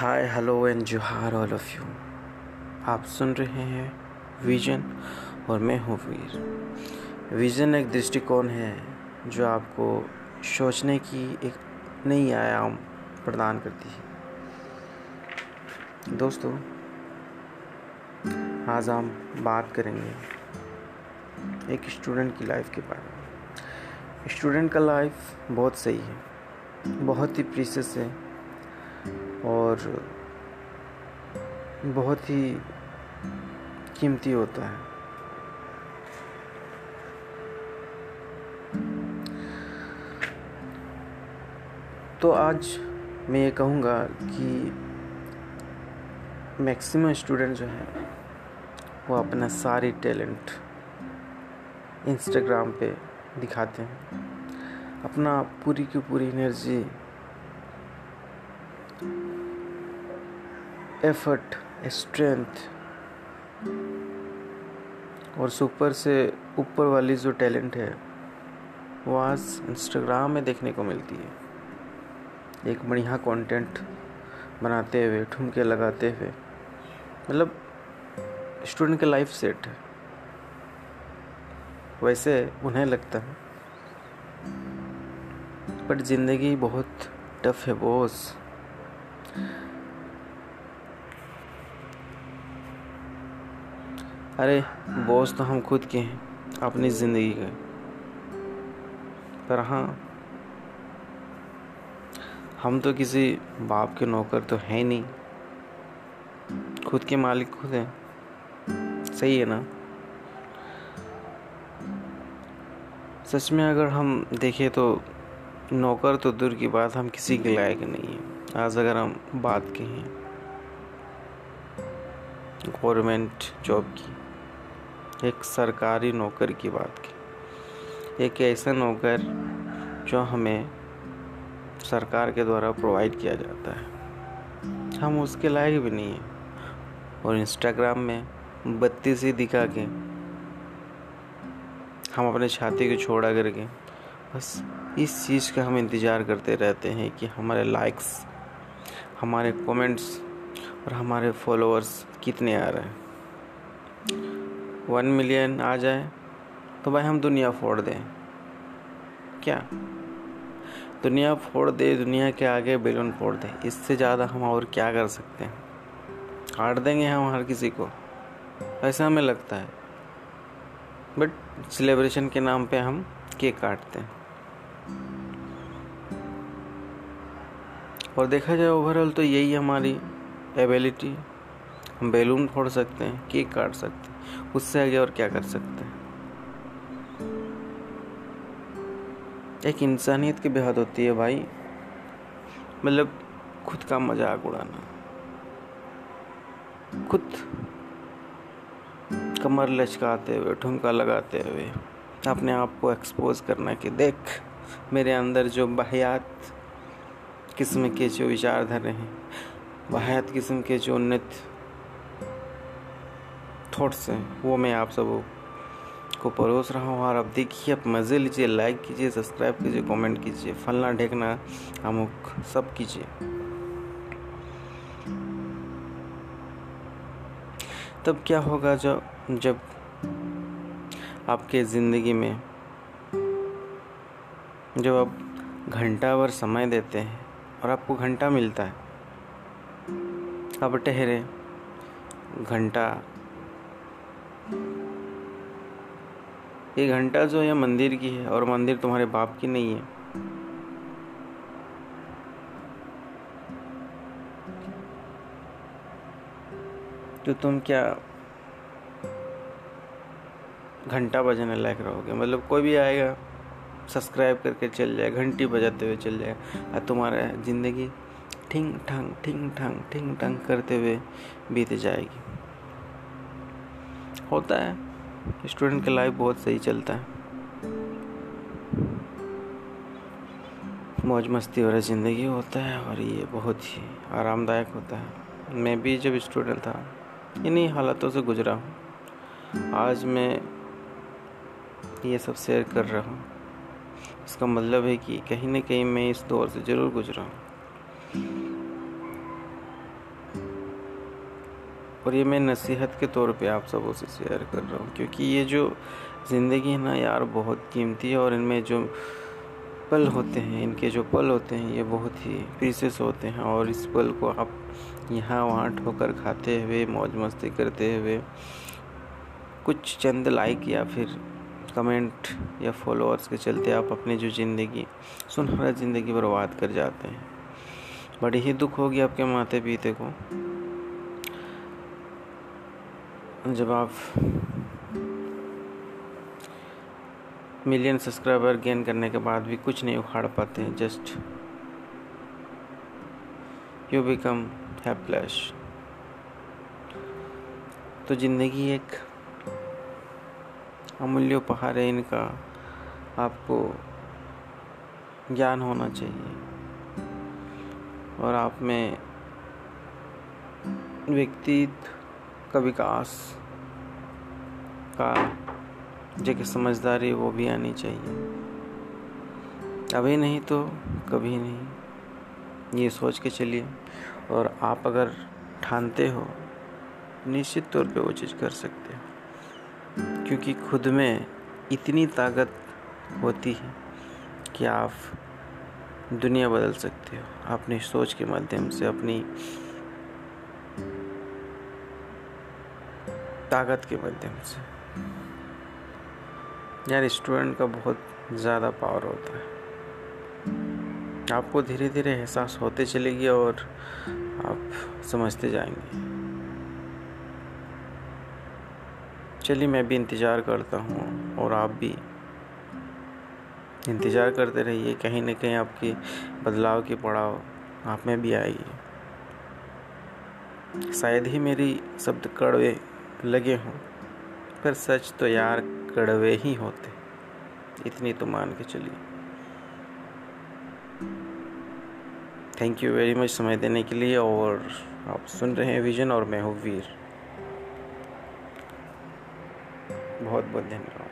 Hi hello and Johar all of you आप सुन रहे हैं विजन और मैं हूँ वीर। विजन एक दृष्टिकोण है जो आपको सोचने की एक नई आयाम प्रदान करती है। दोस्तों, आज हम बात करेंगे एक स्टूडेंट की लाइफ के बारे में। स्टूडेंट का लाइफ बहुत सही है, बहुत ही प्रीसियस है। और बहुत ही कीमती होता है। तो आज मैं ये कहूँगा कि मैक्सिमम स्टूडेंट जो है, वो अपना सारी टैलेंट इंस्टाग्राम पे दिखाते हैं। अपना पूरी की पूरी एनर्जी एफर्ट स्ट्रेंथ और सुपर से ऊपर वाली जो टैलेंट है, वो आज इंस्टाग्राम में देखने को मिलती है। एक बढ़िया कंटेंट बनाते हुए, ठुमके लगाते हुए मतलब स्टूडेंट का लाइफ सेट है। वैसे उन्हें लगता है बट ज़िंदगी बहुत टफ है बॉस अरे बॉस तो हम खुद के हैं, अपनी ज़िंदगी के। पर हाँ हम तो किसी बाप के नौकर तो हैं नहीं। खुद के मालिक खुद हैं। सही है ना? सच में अगर हम देखें तो नौकर तो दूर की बात हम किसी के लायक नहीं है। आज अगर हम बात कहें, गवर्नमेंट जॉब की एक सरकारी नौकर की बात की। एक ऐसा नौकर जो हमें सरकार के द्वारा प्रोवाइड किया जाता है। हम उसके लायक भी नहीं हैं। और इंस्टाग्राम में बत्तीस ही दिखा के हम अपने छाती को छोड़ा करके बस इस चीज़ का हम इंतज़ार करते रहते हैं कि हमारे लाइक्स हमारे कमेंट्स और हमारे फॉलोअर्स कितने आ रहे हैं। वन मिलियन आ जाए तो भाई हम दुनिया फोड़ दें। क्या? दुनिया फोड़ दे, दुनिया के आगे बैलून फोड़ दें। इससे ज़्यादा हम और क्या कर सकते हैं? काट देंगे हम हर किसी को। ऐसा हमें लगता है। बट सेलिब्रेशन के नाम पे हम केक काटते हैं। और देखा जाए ओवरऑल तो यही हमारी एबिलिटी हम बैलून फोड़ सकते हैं, केक काट सकते हैं। उससे आगे और क्या कर सकते हैं? एक इंसानियत की बेहद होती है भाई। मतलब खुद का मज़ाक उड़ाना। खुद कमर लचकाते हुए, ठुमका लगाते हुए, अपने आप को एक्सपोज करना कि देख, मेरे अंदर जो बहयात किस्म के जो विचारधारे हैं, बहयात किस्म के जो उन्नत थॉट्स हैं, वो मैं आप सबको परोस रहा हूँ। और अब देखिए, आप मज़े लीजिए लाइक कीजिए सब्सक्राइब कीजिए कमेंट कीजिए, फलना ढेकना अमुक सब कीजिए। तब क्या होगा जब जब आपके ज़िंदगी में, जब आप घंटा भर समय देते हैं और आपको घंटा मिलता है अब ठहरे, घंटा ये घंटा जो है मंदिर की है और मंदिर तुम्हारे बाप की नहीं है। तो तुम क्या घंटा बजाने लायक रहोगे? मतलब कोई भी आएगा सब्सक्राइब करके चल जाए घंटी बजाते हुए चल जाएगा। और तुम्हारा ज़िंदगी ठिंग ठंग ठिंग ठंग ठिंग ठंग करते हुए बीत जाएगी। होता है। स्टूडेंट की लाइफ बहुत सही चलता है। मौज मस्ती वाला ज़िंदगी होता है और ये बहुत ही आरामदायक होता है। मैं भी जब स्टूडेंट था, इन्हीं हालातों से गुजरा हूँ। आज मैं ये सब शेयर कर रहा हूँ। इसका मतलब है कि कहीं ना कहीं मैं इस दौर से ज़रूर गुजरा हूँ। और ये मैं नसीहत के तौर पे आप सबों से शेयर कर रहा हूँ, क्योंकि ये जो ज़िंदगी है ना यार, बहुत कीमती है और इनमें जो पल होते हैं, इनके जो पल होते हैं, ये बहुत ही प्रीसियस होते हैं। और इस पल को आप यहाँ वहाँ ठोकर खाते हुए, मौज मस्ती करते हुए, कुछ चंद लाइक या फिर कमेंट या फॉलोअर्स के चलते आप अपनी जो ज़िंदगी, सुनहरा ज़िंदगी बर्बाद कर जाते हैं। बड़ी ही दुख होगी आपके माते पीते को। जब आप मिलियन सब्सक्राइबर गेन करने के बाद भी कुछ नहीं उखाड़ पाते हैं जस्ट यू बिकम हेल्पलेस तो ज़िंदगी एक अमूल्य उपहार है, इनका आपको ज्ञान होना चाहिए। और आप में व्यक्तित्व का विकास का जो समझदारी वो भी आनी चाहिए। अभी नहीं तो कभी नहीं। ये सोच के चलिए। और आप अगर ठानते हो, निश्चित तौर पे वो चीज़ कर सकते हो। क्योंकि खुद में इतनी ताकत होती है कि आप दुनिया बदल सकते हो। अपनी सोच के माध्यम से अपनी ताकत के माध्यम से। यार स्टूडेंट का बहुत ज़्यादा पावर होता है। आपको धीरे धीरे एहसास होते चलेगी और आप समझते जाएँगे। चलिए, मैं भी इंतज़ार करता हूँ और आप भी इंतज़ार करते रहिए। कहीं ना कहीं आपकी बदलाव की पड़ाव आप में भी आएगी। शायद ही मेरी शब्द कड़वे लगे हों। पर सच तो यार कड़वे ही होते। इतनी तो मान के चलिए। थैंक यू वेरी मच समय देने के लिए और आप सुन रहे हैं विजन और मैं हूँ वीर। बहुत बहुत धन्यवाद।